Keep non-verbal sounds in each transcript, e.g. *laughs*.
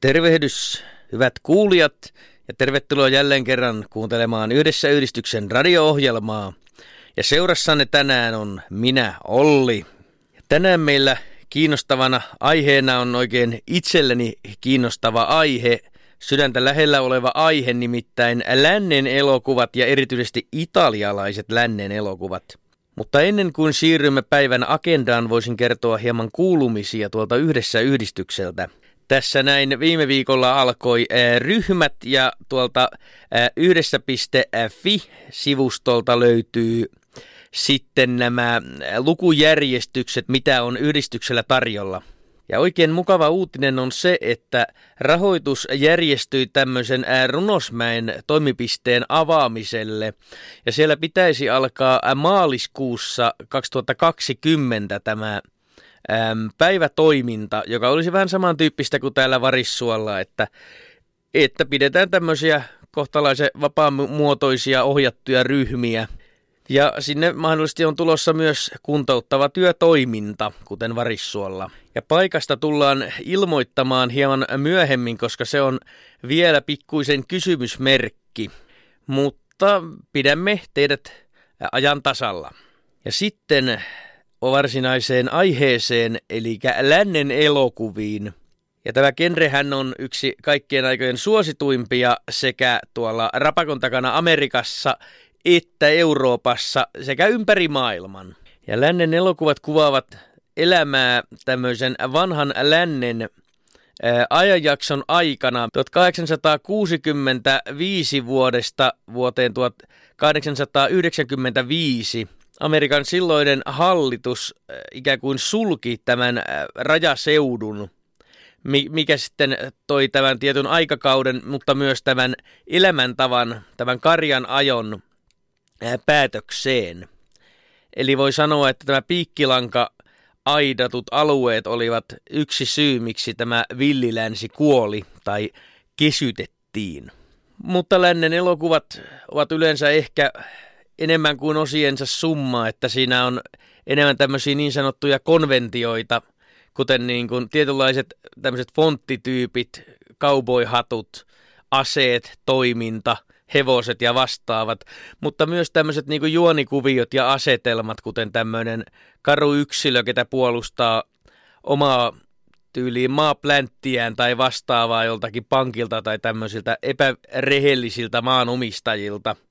Tervehdys, hyvät kuulijat, ja tervetuloa jälleen kerran kuuntelemaan Yhdessä yhdistyksen radio-ohjelmaa. Ja seurassanne tänään on minä, Olli. Ja tänään meillä kiinnostavana aiheena on oikein itselleni kiinnostava aihe, sydäntä lähellä oleva aihe, nimittäin lännen elokuvat ja erityisesti italialaiset lännen elokuvat. Mutta ennen kuin siirrymme päivän agendaan, voisin kertoa hieman kuulumisia tuolta yhdessä yhdistykseltä. Tässä näin viime viikolla alkoi ryhmät ja tuolta yhdessä.fi-sivustolta löytyy sitten nämä lukujärjestykset, mitä on yhdistyksellä tarjolla. Ja oikein mukava uutinen on se, että rahoitus järjestyi tämmöisen Runosmäen toimipisteen avaamiselle. Ja siellä pitäisi alkaa maaliskuussa 2020 tämä äm, päivätoiminta, joka olisi vähän samantyyppistä kuin täällä Varissualla, että, että pidetään tämmöisiä kohtalaisen vapaamuotoisia ohjattuja ryhmiä. Ja sinne mahdollisesti on tulossa myös kuntouttava työtoiminta, kuten Varissuolla. Ja paikasta tullaan ilmoittamaan hieman myöhemmin, koska se on vielä pikkuisen kysymysmerkki. Mutta pidämme teidät ajan tasalla. Ja sitten varsinaiseen aiheeseen, eli lännen elokuviin. Ja tämä genrehän on yksi kaikkien aikojen suosituimpia sekä tuolla rapakon takana Amerikassa että Euroopassa sekä ympäri maailman. Ja lännen elokuvat kuvaavat elämää tämmöisen vanhan lännen ajanjakson aikana 1865 vuodesta vuoteen 1895 Amerikan silloinen hallitus ikään kuin sulki tämän rajaseudun, mikä sitten toi tämän tietyn aikakauden, mutta myös tämän elämäntavan, tämän karjan ajon päätökseen. Eli voi sanoa, että tämä piikkilanka aidatut alueet olivat yksi syy, miksi tämä villilänsi kuoli tai kesytettiin. Mutta lännen elokuvat ovat yleensä ehkä enemmän kuin osiensa summa, että siinä on enemmän tämmöisiä niin sanottuja konventioita, kuten niin kuin tietynlaiset tämmöiset fonttityypit, cowboyhatut, aseet, toiminta, hevoset ja vastaavat, mutta myös tämmöiset niin kuin juonikuviot ja asetelmat, kuten tämmöinen karu yksilö, ketä puolustaa omaa tyyliin maaplänttiään tai vastaavaa joltakin pankilta tai tämmöisiltä epärehellisiltä maanomistajilta –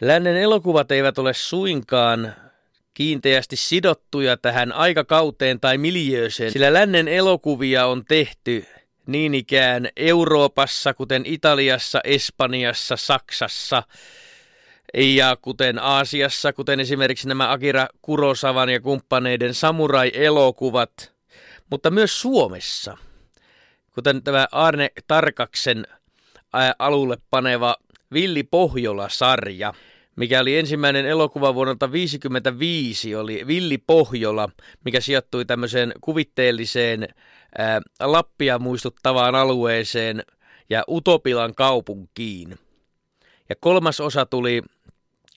Lännen elokuvat eivät ole suinkaan kiinteästi sidottuja tähän aikakauteen tai miljööseen, sillä lännen elokuvia on tehty niin ikään Euroopassa, kuten Italiassa, Espanjassa, Saksassa ja kuten Aasiassa, kuten esimerkiksi nämä Akira Kurosavan ja kumppaneiden samurai-elokuvat, mutta myös Suomessa, kuten tämä Arne Tarkaksen alulle paneva Villi Pohjola-sarja, mikä oli ensimmäinen elokuva vuodelta 1955, oli Villi Pohjola, mikä sijoittui tämmöiseen kuvitteelliseen ää, Lappia muistuttavaan alueeseen ja Utopilan kaupunkiin. Ja kolmas osa tuli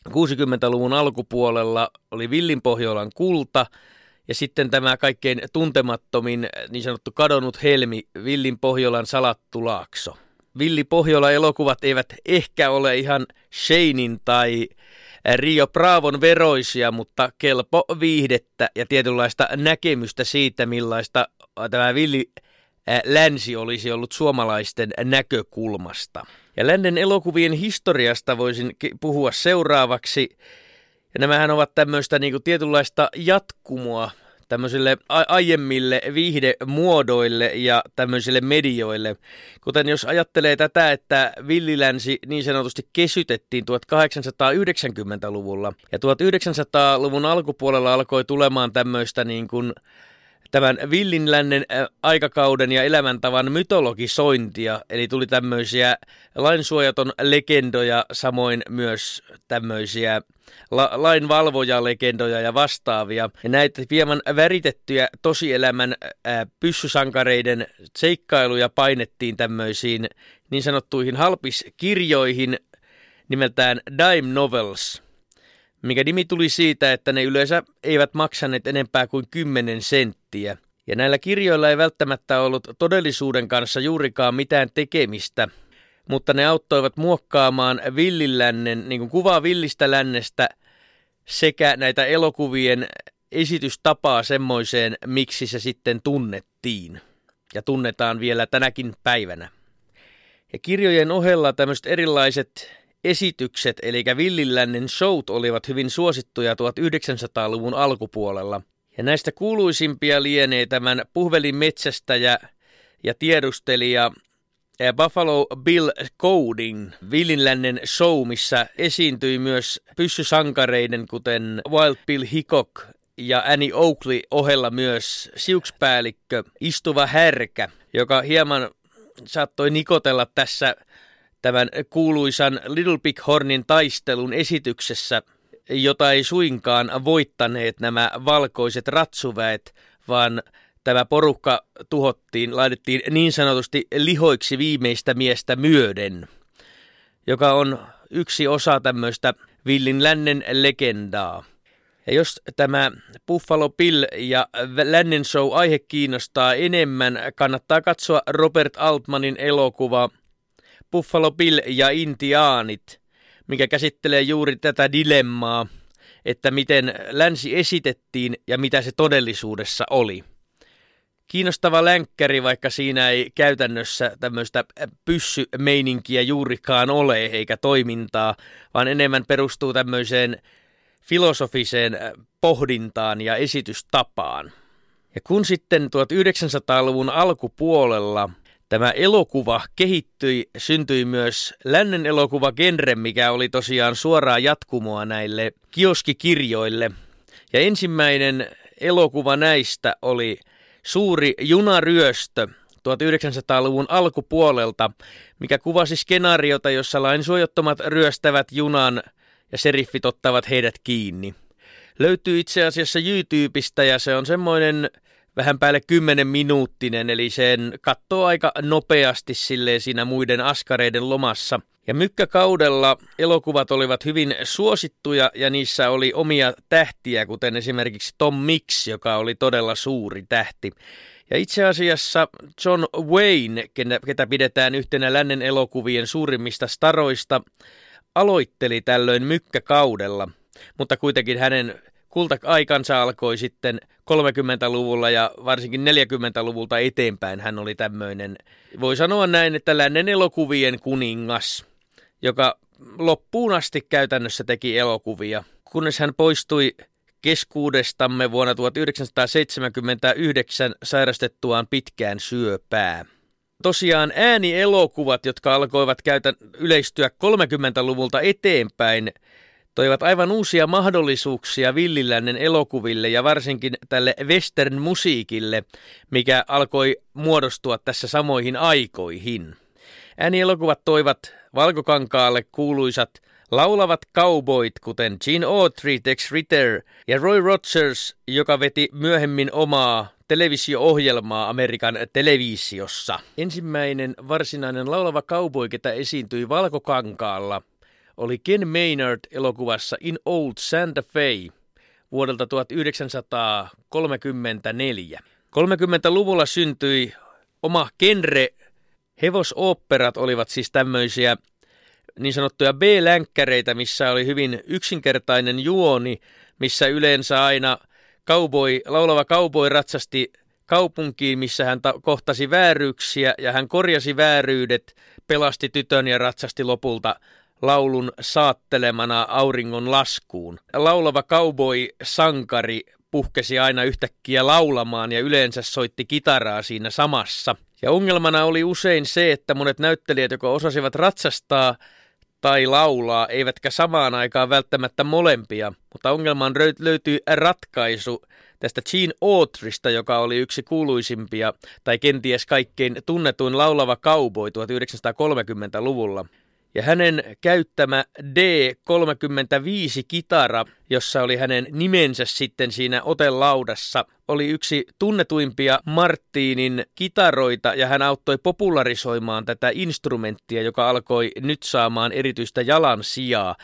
60-luvun alkupuolella, oli Villin Pohjolan kulta, ja sitten tämä kaikkein tuntemattomin niin sanottu kadonnut helmi, Villin Pohjolan salattu laakso. Villi Pohjola-elokuvat eivät ehkä ole ihan Shanein tai Rio Bravon veroisia, mutta kelpo viihdettä ja tietynlaista näkemystä siitä, millaista tämä Villi länsi olisi ollut suomalaisten näkökulmasta. Ja lännen elokuvien historiasta voisin puhua seuraavaksi. Ja nämähän ovat tämmöistä niin kuin tietynlaista jatkumoa tämmöisille aiemmille viihdemuodoille ja tämmöisille medioille. Kuten jos ajattelee tätä, että villilänsi niin sanotusti kesytettiin 1890-luvulla ja 1900-luvun alkupuolella alkoi tulemaan tämmöistä niin kuin tämän villinlännen aikakauden ja elämäntavan mytologisointia, eli tuli tämmöisiä lainsuojaton legendoja, samoin myös tämmöisiä la- lainvalvojalegendoja ja vastaavia. Ja näitä hieman väritettyjä tosielämän ää, pyssysankareiden seikkailuja painettiin tämmöisiin niin sanottuihin halpiskirjoihin nimeltään Dime Novels – mikä nimi tuli siitä, että ne yleensä eivät maksaneet enempää kuin 10 senttiä. Ja näillä kirjoilla ei välttämättä ollut todellisuuden kanssa juurikaan mitään tekemistä, mutta ne auttoivat muokkaamaan villilännen, niin kuin kuvaa villistä lännestä sekä näitä elokuvien esitystapaa semmoiseen, miksi se sitten tunnettiin ja tunnetaan vielä tänäkin päivänä. Ja kirjojen ohella tämmöiset erilaiset esitykset, eli villilännen showt olivat hyvin suosittuja 1900-luvun alkupuolella. Ja näistä kuuluisimpia lienee tämän puhvelin metsästäjä ja tiedustelija Buffalo Bill Coding, Villinlännen show, missä esiintyi myös pyssysankareiden, kuten Wild Bill Hickok ja Annie Oakley ohella myös siukspäällikkö, istuva härkä, joka hieman saattoi nikotella tässä tämän kuuluisan Little Big Hornin taistelun esityksessä, jota ei suinkaan voittaneet nämä valkoiset ratsuväet, vaan tämä porukka tuhottiin, laitettiin niin sanotusti lihoiksi viimeistä miestä myöden, joka on yksi osa tämmöistä Villin lännen legendaa. Ja jos tämä Buffalo Bill ja Lännen Show aihe kiinnostaa enemmän, kannattaa katsoa Robert Altmanin elokuva Buffalo Bill ja Intiaanit, mikä käsittelee juuri tätä dilemmaa, että miten länsi esitettiin ja mitä se todellisuudessa oli. Kiinnostava länkkäri, vaikka siinä ei käytännössä tämmöistä pyssymeininkiä juurikaan ole eikä toimintaa, vaan enemmän perustuu tämmöiseen filosofiseen pohdintaan ja esitystapaan. Ja kun sitten 1900-luvun alkupuolella tämä elokuva kehittyi, syntyi myös lännen elokuva genre, mikä oli tosiaan suoraa jatkumoa näille kioskikirjoille. Ja ensimmäinen elokuva näistä oli Suuri junaryöstö 1900-luvun alkupuolelta, mikä kuvasi skenaariota, jossa lainsuojottomat ryöstävät junan ja seriffit ottavat heidät kiinni. Löytyy itse asiassa YouTubesta ja se on semmoinen vähän päälle 10 minuuttinen, eli sen katsoo aika nopeasti silleen siinä muiden askareiden lomassa. Ja mykkäkaudella elokuvat olivat hyvin suosittuja ja niissä oli omia tähtiä, kuten esimerkiksi Tom Mix, joka oli todella suuri tähti. Ja itse asiassa John Wayne, ketä pidetään yhtenä lännen elokuvien suurimmista staroista, aloitteli tällöin mykkäkaudella, mutta kuitenkin hänen kulta-aikansa alkoi sitten 30-luvulla ja varsinkin 40-luvulta eteenpäin hän oli tämmöinen, voi sanoa näin, että lännen elokuvien kuningas, joka loppuun asti käytännössä teki elokuvia, kunnes hän poistui keskuudestamme vuonna 1979 sairastettuaan pitkään syöpää. Tosiaan äänielokuvat, jotka alkoivat käytä yleistyä 30-luvulta eteenpäin, toivat aivan uusia mahdollisuuksia villilännen elokuville ja varsinkin tälle western-musiikille, mikä alkoi muodostua tässä samoihin aikoihin. Äänielokuvat toivat valkokankaalle kuuluisat laulavat cowboyt, kuten Gene Autry, Tex Ritter ja Roy Rogers, joka veti myöhemmin omaa televisio-ohjelmaa Amerikan televisiossa. Ensimmäinen varsinainen laulava cowboy, ketä esiintyi valkokankaalla, oli Ken Maynard elokuvassa In Old Santa Fe vuodelta 1934. 30-luvulla syntyi oma genre. Hevosoopperat olivat siis tämmöisiä niin sanottuja B-länkkäreitä, missä oli hyvin yksinkertainen juoni, missä yleensä aina cowboy, laulava cowboy ratsasti kaupunkiin, missä hän ta- kohtasi vääryyksiä ja hän korjasi vääryydet, pelasti tytön ja ratsasti lopulta laulun saattelemana auringon laskuun. Laulava cowboy-sankari puhkesi aina yhtäkkiä laulamaan ja yleensä soitti kitaraa siinä samassa. Ja ongelmana oli usein se, että monet näyttelijät, jotka osasivat ratsastaa tai laulaa, eivätkä samaan aikaan välttämättä molempia. Mutta ongelmaan löytyi ratkaisu tästä Gene Autrysta, joka oli yksi kuuluisimpia tai kenties kaikkein tunnetuin laulava cowboy 1930-luvulla. Ja hänen käyttämä D35-kitara, jossa oli hänen nimensä sitten siinä otelaudassa, oli yksi tunnetuimpia Martinin kitaroita ja hän auttoi popularisoimaan tätä instrumenttia, joka alkoi nyt saamaan erityistä jalan sijaa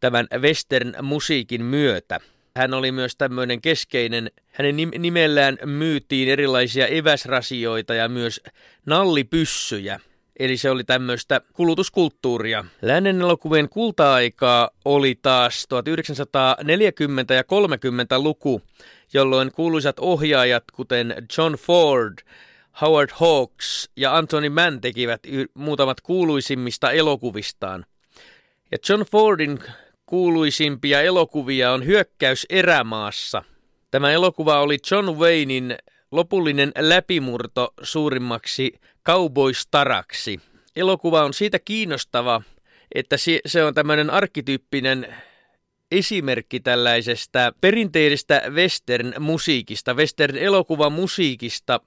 tämän western musiikin myötä. Hän oli myös tämmöinen keskeinen, hänen nimellään myytiin erilaisia eväsrasioita ja myös nallipyssyjä. Eli se oli tämmöistä kulutuskulttuuria. Lännen elokuvien kulta-aikaa oli taas 1940 ja 30 luku, jolloin kuuluisat ohjaajat kuten John Ford, Howard Hawks ja Anthony Mann tekivät muutamat kuuluisimmista elokuvistaan. Ja John Fordin kuuluisimpia elokuvia on Hyökkäys erämaassa. Tämä elokuva oli John Waynein lopullinen läpimurto suurimmaksi cowboystaraksi. Elokuva on siitä kiinnostava, että se on tämmöinen arkkityyppinen esimerkki tällaisesta perinteisestä western-musiikista, western-elokuvamusiikista,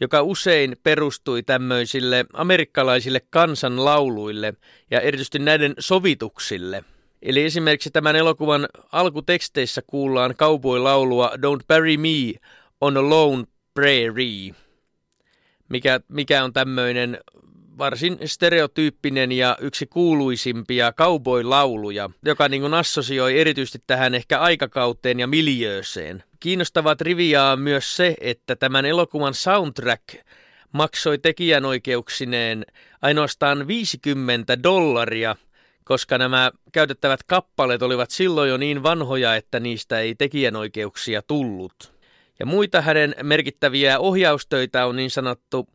joka usein perustui tämmöisille amerikkalaisille kansanlauluille ja erityisesti näiden sovituksille. Eli esimerkiksi tämän elokuvan alkuteksteissä kuullaan cowboy-laulua Don't Bury Me on a Lone Prairie, mikä, mikä on tämmöinen varsin stereotyyppinen ja yksi kuuluisimpia cowboy-lauluja, joka niin kuin assosioi erityisesti tähän ehkä aikakauteen ja miljööseen. Kiinnostavaa triviaa on myös se, että tämän elokuvan soundtrack maksoi tekijänoikeuksineen ainoastaan 50 dollaria, koska nämä käytettävät kappaleet olivat silloin jo niin vanhoja, että niistä ei tekijänoikeuksia tullut. Ja muita hänen merkittäviä ohjaustöitä on niin sanottu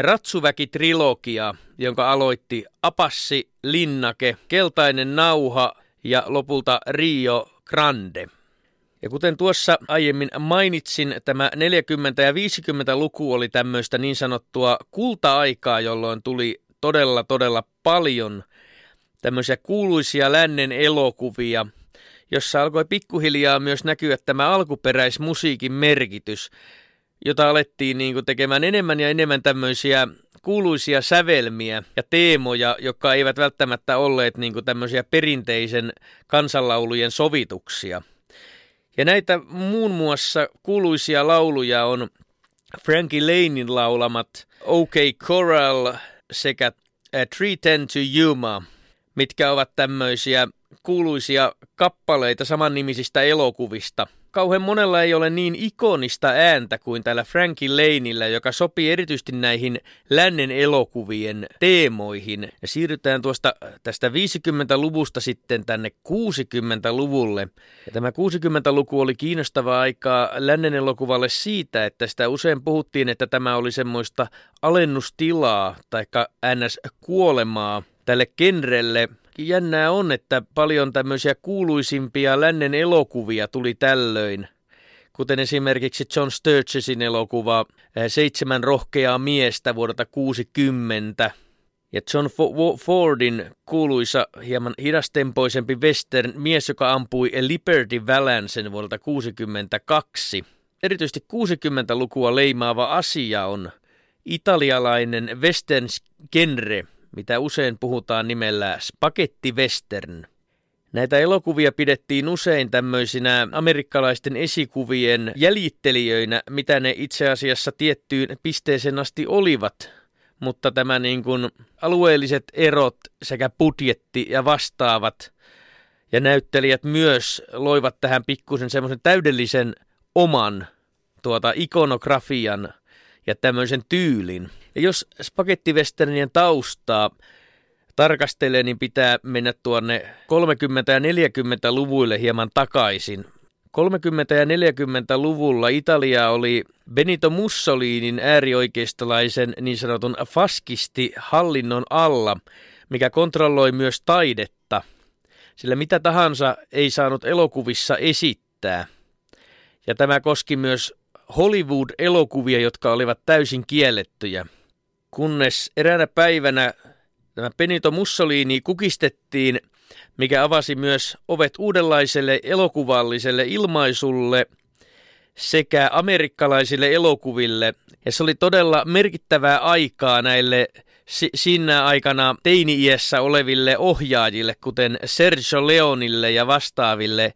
Ratsuväki-trilogia, jonka aloitti Apassi, Linnake, Keltainen nauha ja lopulta Rio Grande. Ja kuten tuossa aiemmin mainitsin, tämä 40- ja 50-luku oli tämmöistä niin sanottua kulta-aikaa, jolloin tuli todella todella paljon tämmöisiä kuuluisia lännen elokuvia, jossa alkoi pikkuhiljaa myös näkyä tämä alkuperäismusiikin merkitys jota alettiin niin kuin tekemään enemmän ja enemmän tämmöisiä kuuluisia sävelmiä ja teemoja, jotka eivät välttämättä olleet niin kuin tämmöisiä perinteisen kansanlaulujen sovituksia. Ja näitä muun muassa kuuluisia lauluja on Frankie Lanein laulamat OK Coral sekä 310 to Yuma, mitkä ovat tämmöisiä kuuluisia kappaleita samannimisistä elokuvista – kauhean monella ei ole niin ikonista ääntä kuin tällä Frankie Laneillä, joka sopii erityisesti näihin lännen elokuvien teemoihin. Ja siirrytään tuosta tästä 50-luvusta sitten tänne 60-luvulle. Ja tämä 60-luku oli kiinnostava aikaa lännen elokuvalle siitä, että sitä usein puhuttiin, että tämä oli semmoista alennustilaa tai ns. kuolemaa tälle genrelle – jännää on, että paljon tämmöisiä kuuluisimpia lännen elokuvia tuli tällöin, kuten esimerkiksi John Sturgesin elokuva eh, Seitsemän rohkeaa miestä vuodelta 60 ja John Fordin kuuluisa hieman hidastempoisempi western Mies, joka ampui Liberty Valansen vuodelta 62. Erityisesti 60-lukua leimaava asia on italialainen western genre, mitä usein puhutaan nimellä spaghetti western. Näitä elokuvia pidettiin usein tämmöisinä amerikkalaisten esikuvien jäljittelijöinä, mitä ne itse asiassa tiettyyn pisteeseen asti olivat. Mutta tämä niin kuin alueelliset erot sekä budjetti ja vastaavat ja näyttelijät myös loivat tähän pikkusen semmoisen täydellisen oman tuota ikonografian ja tämmöisen tyylin. Ja jos spagettivesternien taustaa tarkastelee, niin pitää mennä tuonne 30- ja 40-luvuille hieman takaisin. 30- ja 40-luvulla Italia oli Benito Mussolinin äärioikeistolaisen niin sanotun faskisti hallinnon alla, mikä kontrolloi myös taidetta, sillä mitä tahansa ei saanut elokuvissa esittää. Ja tämä koski myös Hollywood-elokuvia, jotka olivat täysin kiellettyjä kunnes eräänä päivänä tämä Benito Mussolini kukistettiin, mikä avasi myös ovet uudenlaiselle elokuvalliselle ilmaisulle sekä amerikkalaisille elokuville. Ja se oli todella merkittävää aikaa näille si- siinä aikana teini-iässä oleville ohjaajille, kuten Sergio Leonille ja vastaaville,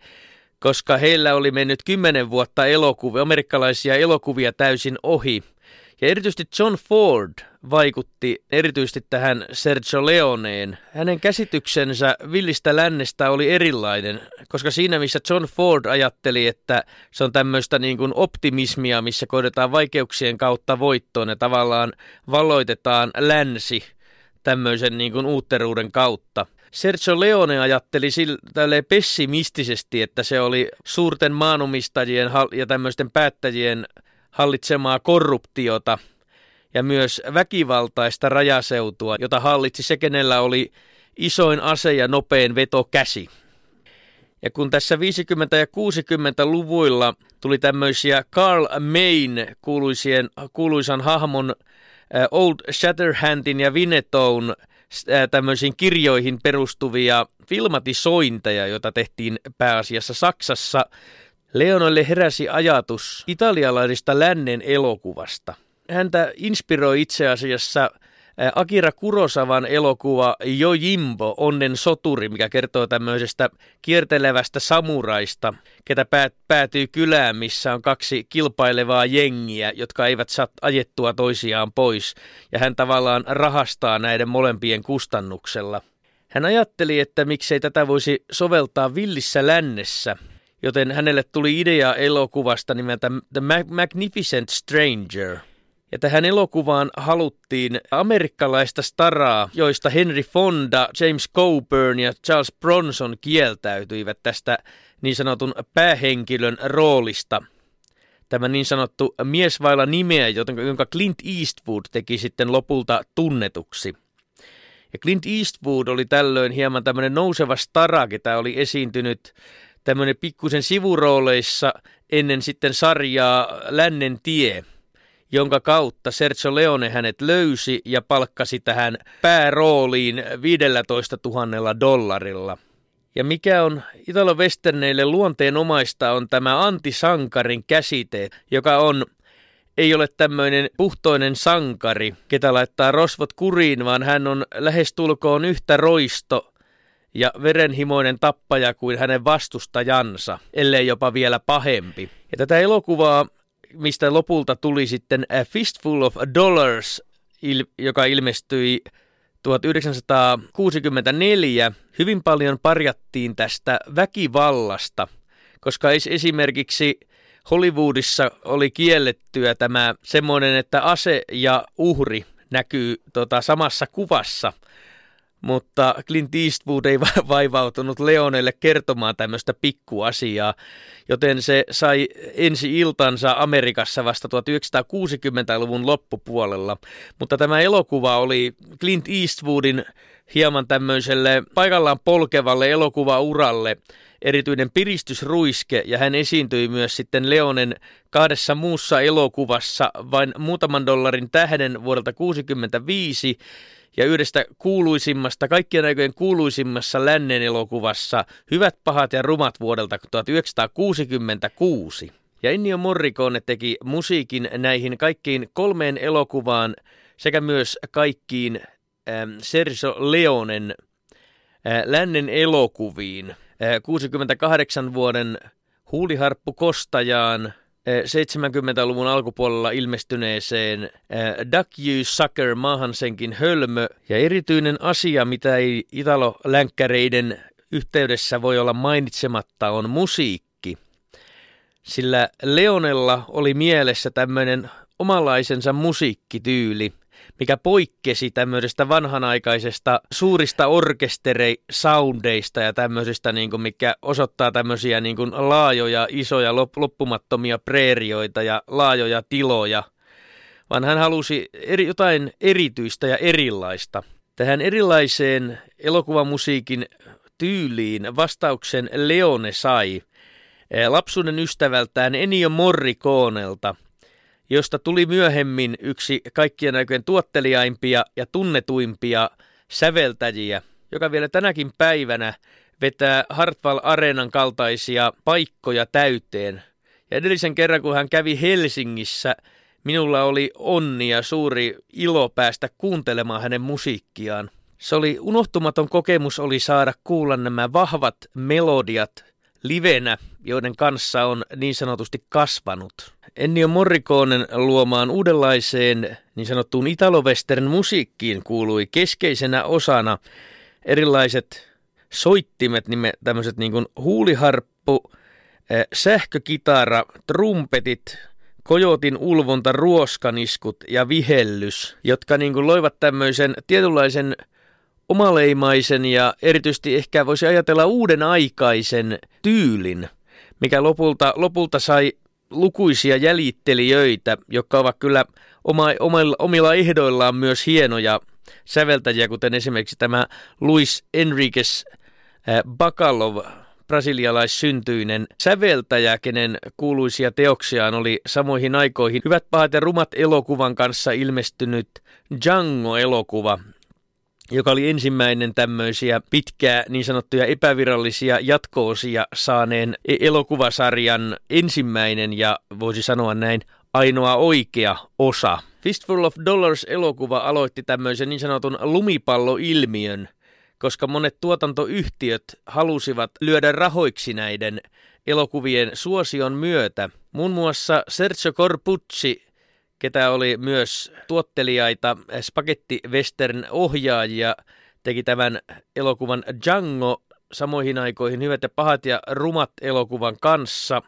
koska heillä oli mennyt kymmenen vuotta elokuvia, amerikkalaisia elokuvia täysin ohi – Ja erityisesti John Ford vaikutti erityisesti tähän Sergio Leoneen. Hänen käsityksensä villistä lännestä oli erilainen, koska siinä missä John Ford ajatteli, että se on tämmöistä niin kuin optimismia, missä kohdetaan vaikeuksien kautta voittoon ja tavallaan valloitetaan länsi tämmöisen niin kuin uutteruuden kautta. Sergio Leone ajatteli sille pessimistisesti, että se oli suurten maanomistajien ja tämmöisten päättäjien hallitsemaa korruptiota ja myös väkivaltaista rajaseutua, jota hallitsi se, kenellä oli isoin ase ja nopein vetokäsi. Ja kun tässä 50- ja 60-luvuilla tuli tämmöisiä Carl Mayn kuuluisien, kuuluisan hahmon Old Shatterhandin ja Vinnetown tämmöisiin kirjoihin perustuvia filmatisointeja, joita tehtiin pääasiassa Saksassa, Leonolle heräsi ajatus italialaisesta lännen elokuvasta. Häntä inspiroi itse asiassa Akira Kurosavan elokuva Jimbo, onnen soturi, mikä kertoo tämmöisestä kiertelevästä samuraista, ketä päätyy kylään, missä on kaksi kilpailevaa jengiä, jotka eivät saa ajettua toisiaan pois, ja hän tavallaan rahastaa näiden molempien kustannuksella. Hän ajatteli, että miksei tätä voisi soveltaa villissä lännessä, joten hänelle tuli idea elokuvasta nimeltä The Magnificent Stranger – ja tähän elokuvaan haluttiin amerikkalaista staraa, joista Henry Fonda, James Coburn ja Charles Bronson kieltäytyivät tästä niin sanotun päähenkilön roolista. Tämä niin sanottu mies vailla nimeä, jonka Clint Eastwood teki sitten lopulta tunnetuksi. Ja Clint Eastwood oli tällöin hieman tämmöinen nouseva stara, ketä oli esiintynyt tämmöinen pikkusen sivurooleissa ennen sitten sarjaa Lännen tie – jonka kautta Sergio Leone hänet löysi ja palkkasi tähän päärooliin 15 000 dollarilla. Ja mikä on Italo-Westerneille luonteenomaista on tämä antisankarin käsite, joka on ei ole tämmöinen puhtoinen sankari, ketä laittaa rosvot kuriin, vaan hän on lähestulkoon yhtä roisto ja verenhimoinen tappaja kuin hänen vastustajansa, ellei jopa vielä pahempi. Ja tätä elokuvaa mistä lopulta tuli sitten A Fistful of Dollars, joka ilmestyi 1964. Hyvin paljon parjattiin tästä väkivallasta, koska esimerkiksi Hollywoodissa oli kiellettyä tämä semmoinen, että ase ja uhri näkyy tota, samassa kuvassa – mutta Clint Eastwood ei *laughs* vaivautunut Leonelle kertomaan tämmöistä pikkuasiaa, joten se sai ensi iltansa Amerikassa vasta 1960-luvun loppupuolella. Mutta tämä elokuva oli Clint Eastwoodin hieman tämmöiselle paikallaan polkevalle elokuvauralle erityinen piristysruiske ja hän esiintyi myös sitten Leonen kahdessa muussa elokuvassa vain muutaman dollarin tähden vuodelta 1965 ja yhdestä kuuluisimmasta, kaikkien aikojen kuuluisimmassa lännen elokuvassa Hyvät, pahat ja rumat vuodelta 1966. Ja Ennio Morricone teki musiikin näihin kaikkiin kolmeen elokuvaan sekä myös kaikkiin ähm, Sergio Leonen äh, lännen elokuviin. Äh, 68 vuoden Huuliharppu Kostajaan – 70-luvun alkupuolella ilmestyneeseen Duck You Sucker maahansenkin hölmö. Ja erityinen asia, mitä ei italo-länkkäreiden yhteydessä voi olla mainitsematta, on musiikki. Sillä Leonella oli mielessä tämmöinen omalaisensa musiikkityyli – mikä poikkesi tämmöisestä vanhanaikaisesta suurista orkesterisoundeista ja tämmöisistä, niin kuin, mikä osoittaa tämmöisiä niin kuin laajoja, isoja, loppumattomia preerioita ja laajoja tiloja, vaan hän halusi eri, jotain erityistä ja erilaista. Tähän erilaiseen elokuvamusiikin tyyliin vastauksen Leone sai eh, lapsuuden ystävältään Ennio Morriconelta – josta tuli myöhemmin yksi kaikkien aikojen tuottelijaimpia ja tunnetuimpia säveltäjiä, joka vielä tänäkin päivänä vetää Hartwall Areenan kaltaisia paikkoja täyteen. Ja edellisen kerran, kun hän kävi Helsingissä, minulla oli onni ja suuri ilo päästä kuuntelemaan hänen musiikkiaan. Se oli unohtumaton kokemus oli saada kuulla nämä vahvat melodiat livenä joiden kanssa on niin sanotusti kasvanut. Ennio Morriconen luomaan uudenlaiseen niin sanottuun italovestern musiikkiin kuului keskeisenä osana erilaiset soittimet, nime, tämmöiset niin kuin huuliharppu, eh, sähkökitara, trumpetit, kojotin ulvonta, ruoskaniskut ja vihellys, jotka niin kuin loivat tämmöisen tietynlaisen omaleimaisen ja erityisesti ehkä voisi ajatella uuden aikaisen tyylin, mikä lopulta, lopulta sai lukuisia jäljittelijöitä, jotka ovat kyllä oma, omilla, omilla ehdoillaan myös hienoja säveltäjiä, kuten esimerkiksi tämä Luis Enriquez äh, Bacalov, brasilialaissyntyinen säveltäjä, kenen kuuluisia teoksiaan oli samoihin aikoihin. Hyvät pahat ja rumat elokuvan kanssa ilmestynyt Django-elokuva, joka oli ensimmäinen tämmöisiä pitkää niin sanottuja epävirallisia jatkoosia saaneen e- elokuvasarjan ensimmäinen ja voisi sanoa näin ainoa oikea osa. Fistful of Dollars-elokuva aloitti tämmöisen niin sanotun lumipalloilmiön, koska monet tuotantoyhtiöt halusivat lyödä rahoiksi näiden elokuvien suosion myötä. Muun muassa Sergio Corpucci ketä oli myös tuottelijaita, spagetti western ohjaajia, teki tämän elokuvan Django samoihin aikoihin Hyvät ja pahat ja rumat elokuvan kanssa,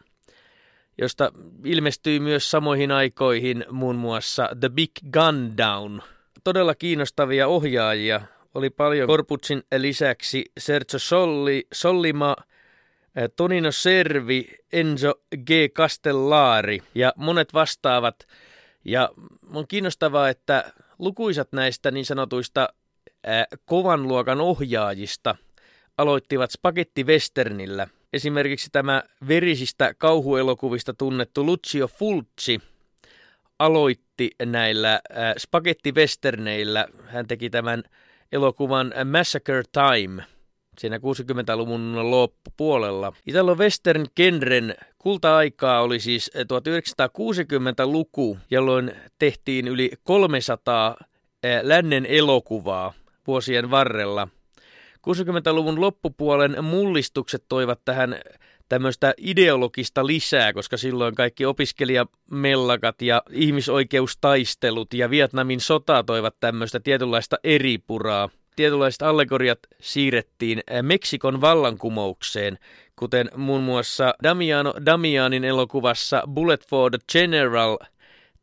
josta ilmestyi myös samoihin aikoihin muun muassa The Big Gun Down. Todella kiinnostavia ohjaajia oli paljon Korputsin lisäksi Sergio Solli, Sollima, eh, Tonino Servi, Enzo G. Castellari ja monet vastaavat ja on kiinnostavaa, että lukuisat näistä niin sanotuista ää, kovan luokan ohjaajista aloittivat Spagetti Westernillä. Esimerkiksi tämä verisistä kauhuelokuvista tunnettu Lucio Fulci aloitti näillä ää, Spagetti Westerneillä. Hän teki tämän elokuvan Massacre Time – siinä 60-luvun loppupuolella. Italo Western genren kulta-aikaa oli siis 1960-luku, jolloin tehtiin yli 300 eh, lännen elokuvaa vuosien varrella. 60-luvun loppupuolen mullistukset toivat tähän tämmöistä ideologista lisää, koska silloin kaikki opiskelijamellakat ja ihmisoikeustaistelut ja Vietnamin sota toivat tämmöistä tietynlaista eripuraa tietynlaiset allegoriat siirrettiin eh, Meksikon vallankumoukseen, kuten muun muassa Damiano Damianin elokuvassa Bullet for the General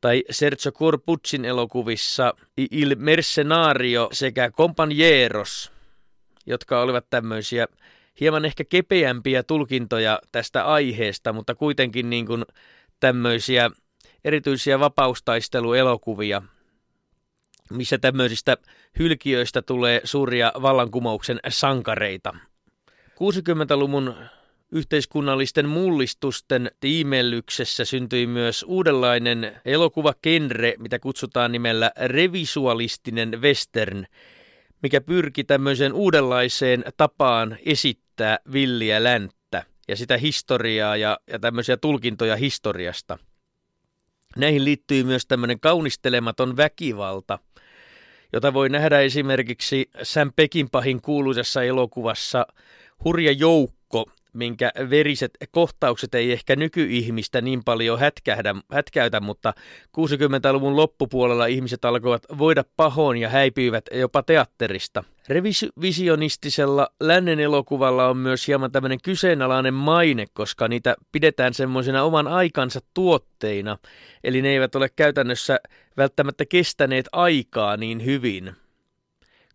tai Sergio Corpuccin elokuvissa Il Mercenario sekä Compañeros, jotka olivat tämmöisiä hieman ehkä kepeämpiä tulkintoja tästä aiheesta, mutta kuitenkin niin kuin tämmöisiä erityisiä vapaustaisteluelokuvia, missä tämmöisistä hylkiöistä tulee suuria vallankumouksen sankareita. 60-luvun yhteiskunnallisten mullistusten tiimellyksessä syntyi myös uudenlainen elokuvakenre, mitä kutsutaan nimellä revisualistinen western, mikä pyrki tämmöiseen uudenlaiseen tapaan esittää villiä länttä ja sitä historiaa ja, ja tämmöisiä tulkintoja historiasta. Näihin liittyy myös tämmöinen kaunistelematon väkivalta, jota voi nähdä esimerkiksi Sam Pekinpahin kuuluisessa elokuvassa Hurja joukko, minkä veriset kohtaukset ei ehkä nykyihmistä niin paljon hätkähdä, hätkäytä, mutta 60-luvun loppupuolella ihmiset alkoivat voida pahoin ja häipyivät jopa teatterista. Revisionistisella lännen elokuvalla on myös hieman tämmöinen kyseenalainen maine, koska niitä pidetään semmoisena oman aikansa tuotteina, eli ne eivät ole käytännössä välttämättä kestäneet aikaa niin hyvin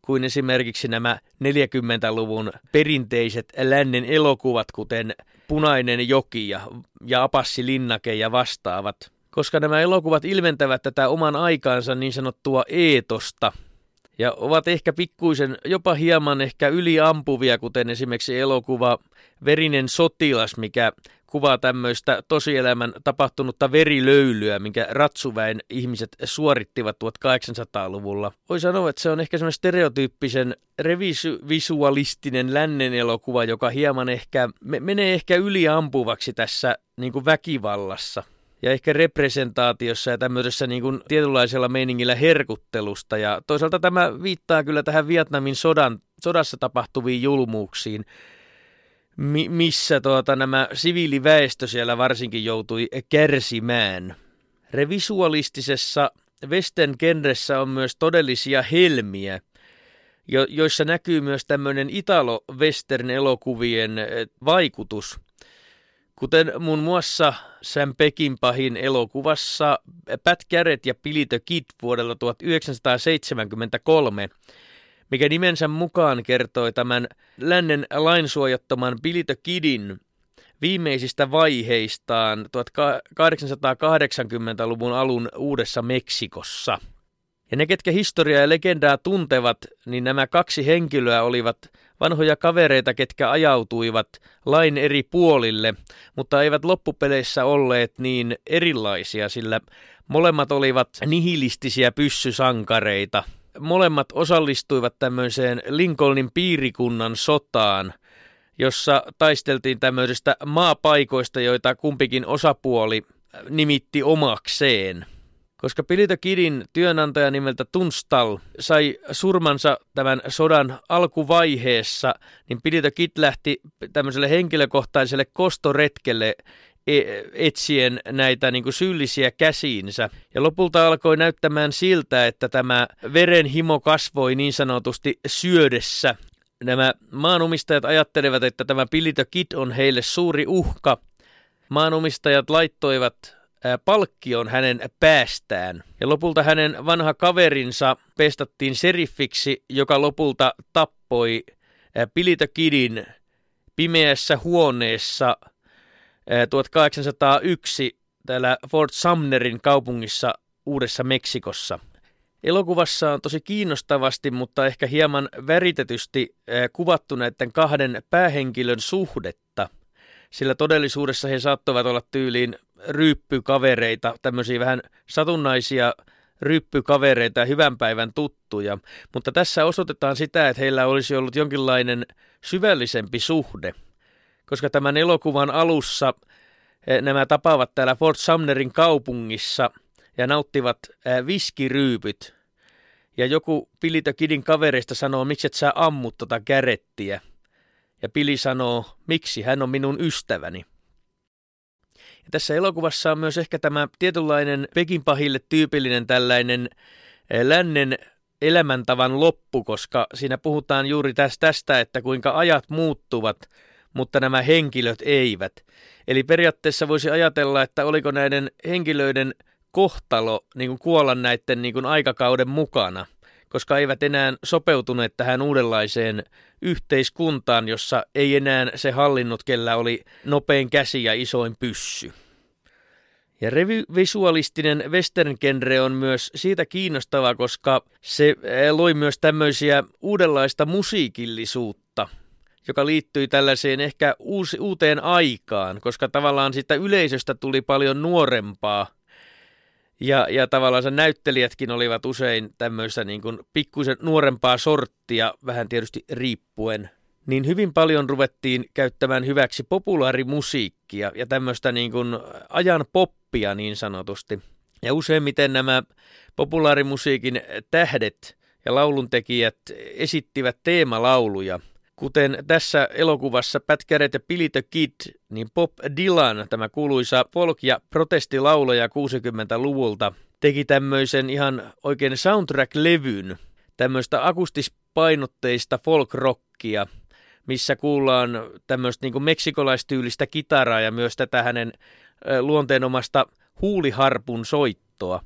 kuin esimerkiksi nämä 40-luvun perinteiset lännen elokuvat, kuten Punainen joki ja, ja Apassi linnake ja vastaavat. Koska nämä elokuvat ilmentävät tätä oman aikaansa niin sanottua eetosta, ja ovat ehkä pikkuisen, jopa hieman ehkä yliampuvia, kuten esimerkiksi elokuva Verinen sotilas, mikä kuvaa tämmöistä tosielämän tapahtunutta verilöylyä, minkä ratsuväen ihmiset suorittivat 1800-luvulla. Voi sanoa, että se on ehkä semmoinen stereotyyppisen revisualistinen lännen elokuva, joka hieman ehkä menee ehkä yliampuvaksi tässä niin kuin väkivallassa ja ehkä representaatiossa ja tämmöisessä niin kuin tietynlaisella meiningillä herkuttelusta. Ja toisaalta tämä viittaa kyllä tähän Vietnamin sodan, sodassa tapahtuviin julmuuksiin, mi- missä tuota, nämä siviiliväestö siellä varsinkin joutui kärsimään. Revisualistisessa Western genressä on myös todellisia helmiä, jo- joissa näkyy myös tämmöinen Italo-Western-elokuvien vaikutus – Kuten muun muassa Sam Peckinpahin elokuvassa Pat Garrett ja the Kid vuodelta 1973, mikä nimensä mukaan kertoi tämän lännen lainsuojattoman Billy the Kidin viimeisistä vaiheistaan 1880-luvun alun Uudessa Meksikossa. Ja ne, ketkä historiaa ja legendaa tuntevat, niin nämä kaksi henkilöä olivat vanhoja kavereita, ketkä ajautuivat lain eri puolille, mutta eivät loppupeleissä olleet niin erilaisia, sillä molemmat olivat nihilistisiä pyssysankareita. Molemmat osallistuivat tämmöiseen Lincolnin piirikunnan sotaan, jossa taisteltiin tämmöisestä maapaikoista, joita kumpikin osapuoli nimitti omakseen – koska Pilito Kidin työnantaja nimeltä Tunstal sai surmansa tämän sodan alkuvaiheessa, niin Pilito Kid lähti tämmöiselle henkilökohtaiselle kostoretkelle etsien näitä niin kuin syyllisiä käsiinsä. Ja lopulta alkoi näyttämään siltä, että tämä verenhimo kasvoi niin sanotusti syödessä. Nämä maanomistajat ajattelevat, että tämä Pilito Kid on heille suuri uhka. Maanomistajat laittoivat palkkion hänen päästään. Ja lopulta hänen vanha kaverinsa pestattiin seriffiksi, joka lopulta tappoi Pilito Kidin pimeässä huoneessa 1801 täällä Fort Sumnerin kaupungissa Uudessa Meksikossa. Elokuvassa on tosi kiinnostavasti, mutta ehkä hieman väritetysti kuvattu näiden kahden päähenkilön suhdetta, sillä todellisuudessa he saattoivat olla tyyliin ryppykavereita, tämmöisiä vähän satunnaisia ryppykavereita ja hyvän päivän tuttuja. Mutta tässä osoitetaan sitä, että heillä olisi ollut jonkinlainen syvällisempi suhde, koska tämän elokuvan alussa eh, nämä tapaavat täällä Fort Sumnerin kaupungissa ja nauttivat eh, viskiryypyt. Ja joku Pilito Kidin kavereista sanoo, miksi et sä ammut tota kärettiä. Ja Pili sanoo, miksi hän on minun ystäväni. Ja tässä elokuvassa on myös ehkä tämä tietynlainen Pekinpahille tyypillinen tällainen eh, lännen elämäntavan loppu, koska siinä puhutaan juuri tästä, että kuinka ajat muuttuvat, mutta nämä henkilöt eivät. Eli periaatteessa voisi ajatella, että oliko näiden henkilöiden kohtalo niin kuin kuolla näiden niin kuin aikakauden mukana – koska eivät enää sopeutuneet tähän uudenlaiseen yhteiskuntaan, jossa ei enää se hallinnut, kellä oli nopein käsi ja isoin pyssy. Ja revisualistinen western genre on myös siitä kiinnostava, koska se eh, loi myös tämmöisiä uudenlaista musiikillisuutta, joka liittyi tällaiseen ehkä uusi, uuteen aikaan, koska tavallaan sitä yleisöstä tuli paljon nuorempaa – ja, ja tavallaan näyttelijätkin olivat usein tämmöistä niin kuin pikkuisen nuorempaa sorttia, vähän tietysti riippuen. Niin hyvin paljon ruvettiin käyttämään hyväksi populaarimusiikkia ja tämmöistä niin kuin ajan poppia niin sanotusti. Ja useimmiten nämä populaarimusiikin tähdet ja lauluntekijät esittivät teemalauluja – Kuten tässä elokuvassa Pat Garrett ja the Kid, niin Bob Dylan, tämä kuuluisa folk- ja protestilaulaja 60-luvulta, teki tämmöisen ihan oikein soundtrack-levyn, tämmöistä akustispainotteista folk-rockia, missä kuullaan tämmöistä niin meksikolaistyylistä kitaraa ja myös tätä hänen luonteenomasta huuliharpun soittoa.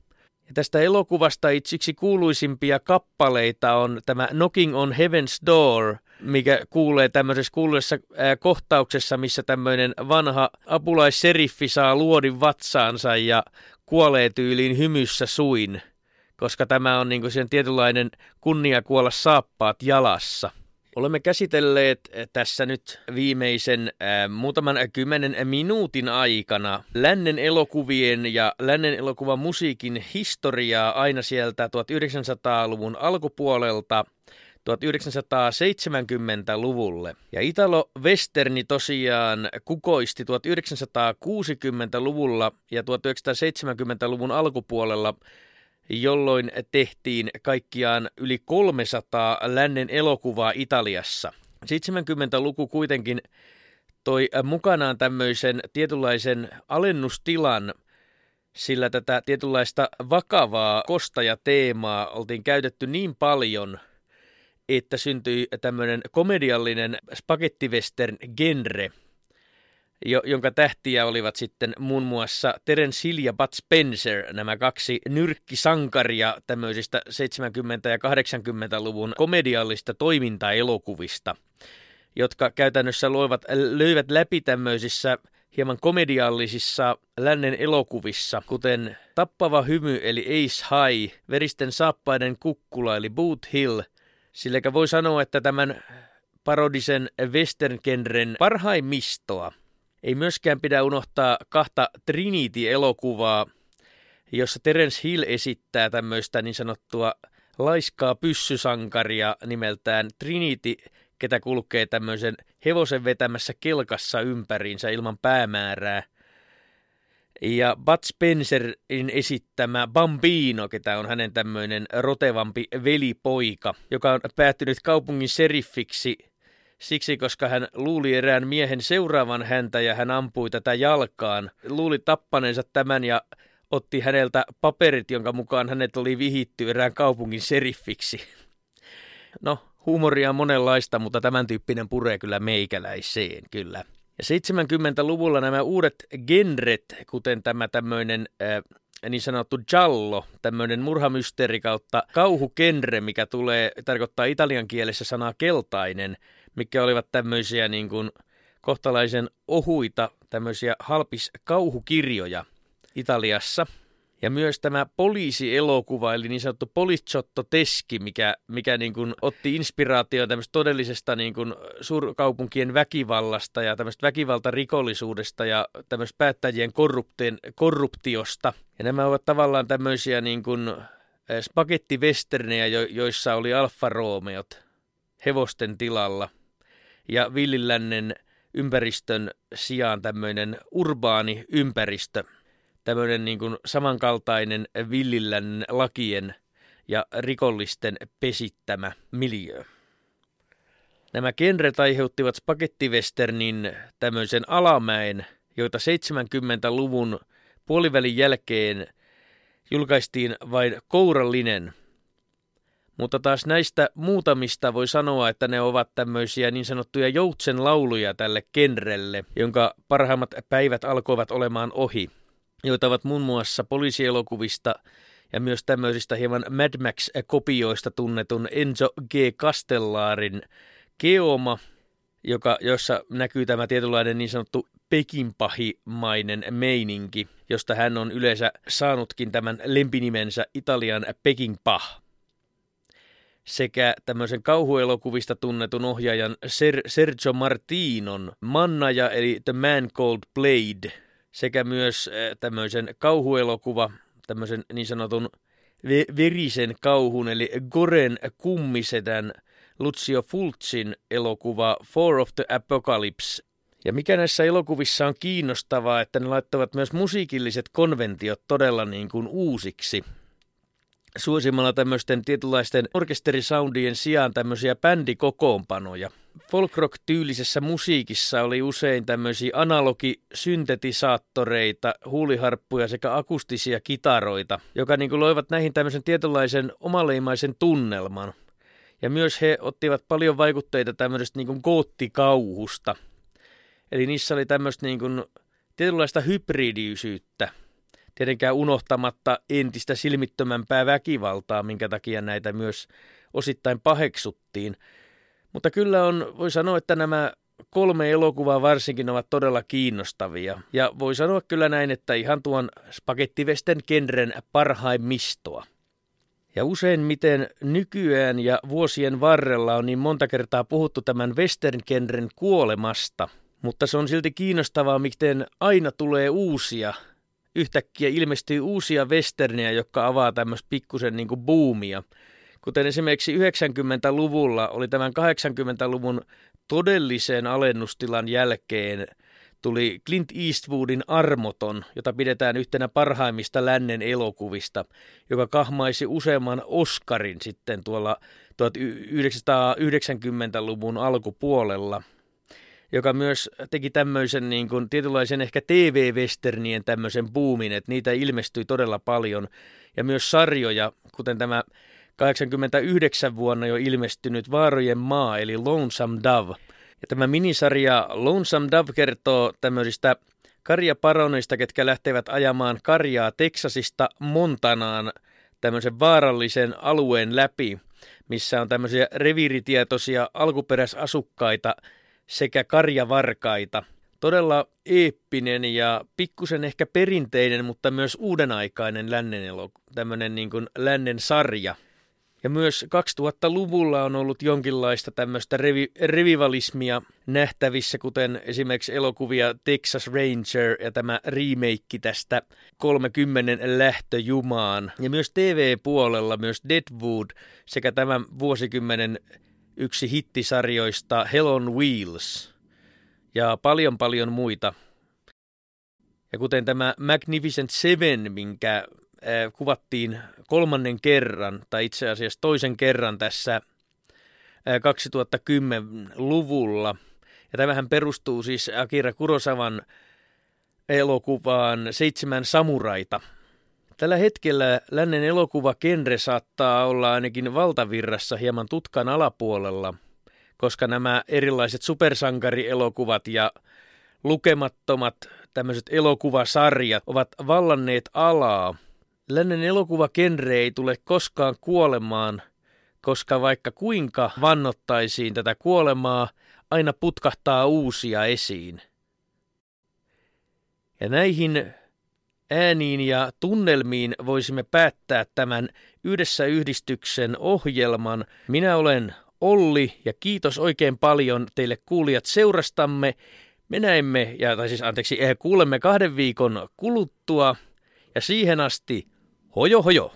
Ja tästä elokuvasta itsiksi kuuluisimpia kappaleita on tämä Knocking on Heaven's Door – mikä kuulee tämmöisessä kuuluessa kohtauksessa, missä tämmöinen vanha apulaisseriffi saa luodin vatsaansa ja kuolee tyyliin hymyssä suin, koska tämä on niin sen tietynlainen kunnia kuolla saappaat jalassa. Olemme käsitelleet tässä nyt viimeisen äh, muutaman kymmenen minuutin aikana lännen elokuvien ja lännen elokuvan musiikin historiaa aina sieltä 1900-luvun alkupuolelta 1970-luvulle. Ja Italo-Westerni tosiaan kukoisti 1960-luvulla ja 1970-luvun alkupuolella, jolloin tehtiin kaikkiaan yli 300 lännen elokuvaa Italiassa. 70-luku kuitenkin toi mukanaan tämmöisen tietynlaisen alennustilan, sillä tätä tietynlaista vakavaa kostajateemaa oltiin käytetty niin paljon, että syntyi tämmöinen komediallinen spagettivestern genre – jo, jonka tähtiä olivat sitten muun muassa Terence Hill ja Bud Spencer, nämä kaksi nyrkkisankaria tämmöisistä 70- ja 80-luvun komediallista toimintaelokuvista, jotka käytännössä loivat, löivät läpi tämmöisissä hieman komediallisissa lännen elokuvissa, kuten Tappava hymy eli Ace High, Veristen saappaiden kukkula eli Boot Hill, sillä voi sanoa, että tämän parodisen western-genren parhaimmistoa – ei myöskään pidä unohtaa kahta Trinity-elokuvaa, jossa Terence Hill esittää tämmöistä niin sanottua laiskaa pyssysankaria nimeltään Trinity, ketä kulkee tämmöisen hevosen vetämässä kelkassa ympäriinsä ilman päämäärää. Ja Bud Spencerin esittämä Bambino, ketä on hänen tämmöinen rotevampi velipoika, joka on päättynyt kaupungin seriffiksi Siksi, koska hän luuli erään miehen seuraavan häntä ja hän ampui tätä jalkaan. Luuli tappaneensa tämän ja otti häneltä paperit, jonka mukaan hänet oli vihitty erään kaupungin seriffiksi. No, huumoria on monenlaista, mutta tämän tyyppinen puree kyllä meikäläiseen, kyllä. Ja 70-luvulla nämä uudet genret, kuten tämä tämmöinen äh, niin sanottu giallo, tämmöinen murhamysteeri kautta kauhukenre, mikä tulee, tarkoittaa italian kielessä sanaa keltainen, mikä olivat tämmöisiä niin kuin kohtalaisen ohuita, tämmöisiä halpis kauhukirjoja Italiassa. Ja myös tämä poliisielokuva, eli niin sanottu Poliziotto Teski, mikä, mikä niin kuin otti inspiraatioon tämmöistä todellisesta niin kuin suurkaupunkien väkivallasta ja tämmöistä väkivaltarikollisuudesta ja tämmöistä päättäjien korruptiosta. Ja nämä ovat tavallaan tämmöisiä niin kuin eh, spagettivesternejä, joissa oli Alfa Romeot hevosten tilalla – ja villilännen ympäristön sijaan tämmöinen urbaani ympäristö, tämmöinen niin kuin samankaltainen villilännen lakien ja rikollisten pesittämä miljö. Nämä genret aiheuttivat spagettivesternin tämmöisen alamäen, joita 70-luvun puolivälin jälkeen julkaistiin vain kourallinen – mutta taas näistä muutamista voi sanoa, että ne ovat tämmöisiä niin sanottuja joutsen lauluja tälle kenrelle, jonka parhaimmat päivät alkoivat olemaan ohi, joita ovat muun muassa poliisielokuvista ja myös tämmöisistä hieman Mad Max-kopioista tunnetun Enzo G. Castellarin Keoma, joka, jossa näkyy tämä tietynlainen niin sanottu Pekinpahimainen meininki, josta hän on yleensä saanutkin tämän lempinimensä Italian Pekinpah sekä tämmöisen kauhuelokuvista tunnetun ohjaajan Ser- Sergio Martinon Mannaja eli The Man Called Blade sekä myös äh, tämmöisen kauhuelokuva, tämmöisen niin sanotun ve- verisen kauhun eli Goren kummisedän Lucio Fultsin elokuva Four of the Apocalypse. Ja mikä näissä elokuvissa on kiinnostavaa, että ne laittavat myös musiikilliset konventiot todella niin kuin uusiksi suosimalla tämmöisten tietynlaisten orkesterisoundien sijaan tämmöisiä bändikokoonpanoja. Folkrock-tyylisessä musiikissa oli usein tämmöisiä analogisyntetisaattoreita, huuliharppuja sekä akustisia kitaroita, joka niin kuin loivat näihin tämmöisen tietynlaisen omaleimaisen tunnelman. Ja myös he ottivat paljon vaikutteita tämmöisestä niin kuin goottikauhusta. Eli niissä oli tämmöistä niin kuin tietynlaista hybridiyisyyttä – tietenkään unohtamatta entistä silmittömämpää väkivaltaa, minkä takia näitä myös osittain paheksuttiin. Mutta kyllä on, voi sanoa, että nämä kolme elokuvaa varsinkin ovat todella kiinnostavia. Ja voi sanoa kyllä näin, että ihan tuon spagettivesten genren parhaimmistoa. Ja usein miten nykyään ja vuosien varrella on niin monta kertaa puhuttu tämän western-genren kuolemasta, mutta se on silti kiinnostavaa, miten aina tulee uusia yhtäkkiä ilmestyy uusia westerniä, jotka avaa tämmöistä pikkusen niin buumia. Kuten esimerkiksi 90-luvulla oli tämän 80-luvun todellisen alennustilan jälkeen tuli Clint Eastwoodin Armoton, jota pidetään yhtenä parhaimmista lännen elokuvista, joka kahmaisi useamman Oscarin sitten tuolla 1990-luvun alkupuolella. joka myös teki tämmöisen niin kuin, tietynlaisen ehkä TV-westernien tämmöisen boomin, että niitä ilmestyi todella paljon. Ja myös sarjoja, kuten tämä 89 vuonna jo ilmestynyt Vaarojen maa, eli Lonesome Dove. Ja tämä minisarja Lonesome Dove kertoo tämmöisistä karjaparoneista, ketkä lähtevät ajamaan karjaa Teksasista Montanaan tämmöisen vaarallisen alueen läpi, missä on tämmöisiä reviiritietoisia alkuperäisasukkaita sekä karjavarkaita. Todella eeppinen ja pikkusen ehkä perinteinen, mutta myös uudenaikainen lännen elo, tämmöinen niin kuin lännen sarja. Ja myös 2000-luvulla on ollut jonkinlaista tämmöistä revi- revivalismia nähtävissä, kuten esimerkiksi elokuvia Texas Ranger ja tämä remake tästä 30 lähtöjumaan. Ja myös TV-puolella myös Deadwood sekä tämän vuosikymmenen yksi hittisarjoista Hell on Wheels ja paljon paljon muita. Ja kuten tämä Magnificent Seven, minkä kuvattiin kolmannen kerran, tai itse asiassa toisen kerran tässä 2010-luvulla. Ja tämähän perustuu siis Akira Kurosavan elokuvaan Seitsemän samuraita. Tällä hetkellä lännen elokuva genre saattaa olla ainakin valtavirrassa hieman tutkan alapuolella, koska nämä erilaiset supersankarielokuvat ja lukemattomat tämmöiset elokuvasarjat ovat vallanneet alaa – Lännen elokuvakenre ei tule koskaan kuolemaan, koska vaikka kuinka vannottaisiin tätä kuolemaa, aina putkahtaa uusia esiin. Ja näihin ääniin ja tunnelmiin voisimme päättää tämän yhdessä yhdistyksen ohjelman. Minä olen Olli ja kiitos oikein paljon teille kuulijat seurastamme. Me näemme, ja, tai siis anteeksi, kuulemme kahden viikon kuluttua ja siihen asti 哦哟哦哟。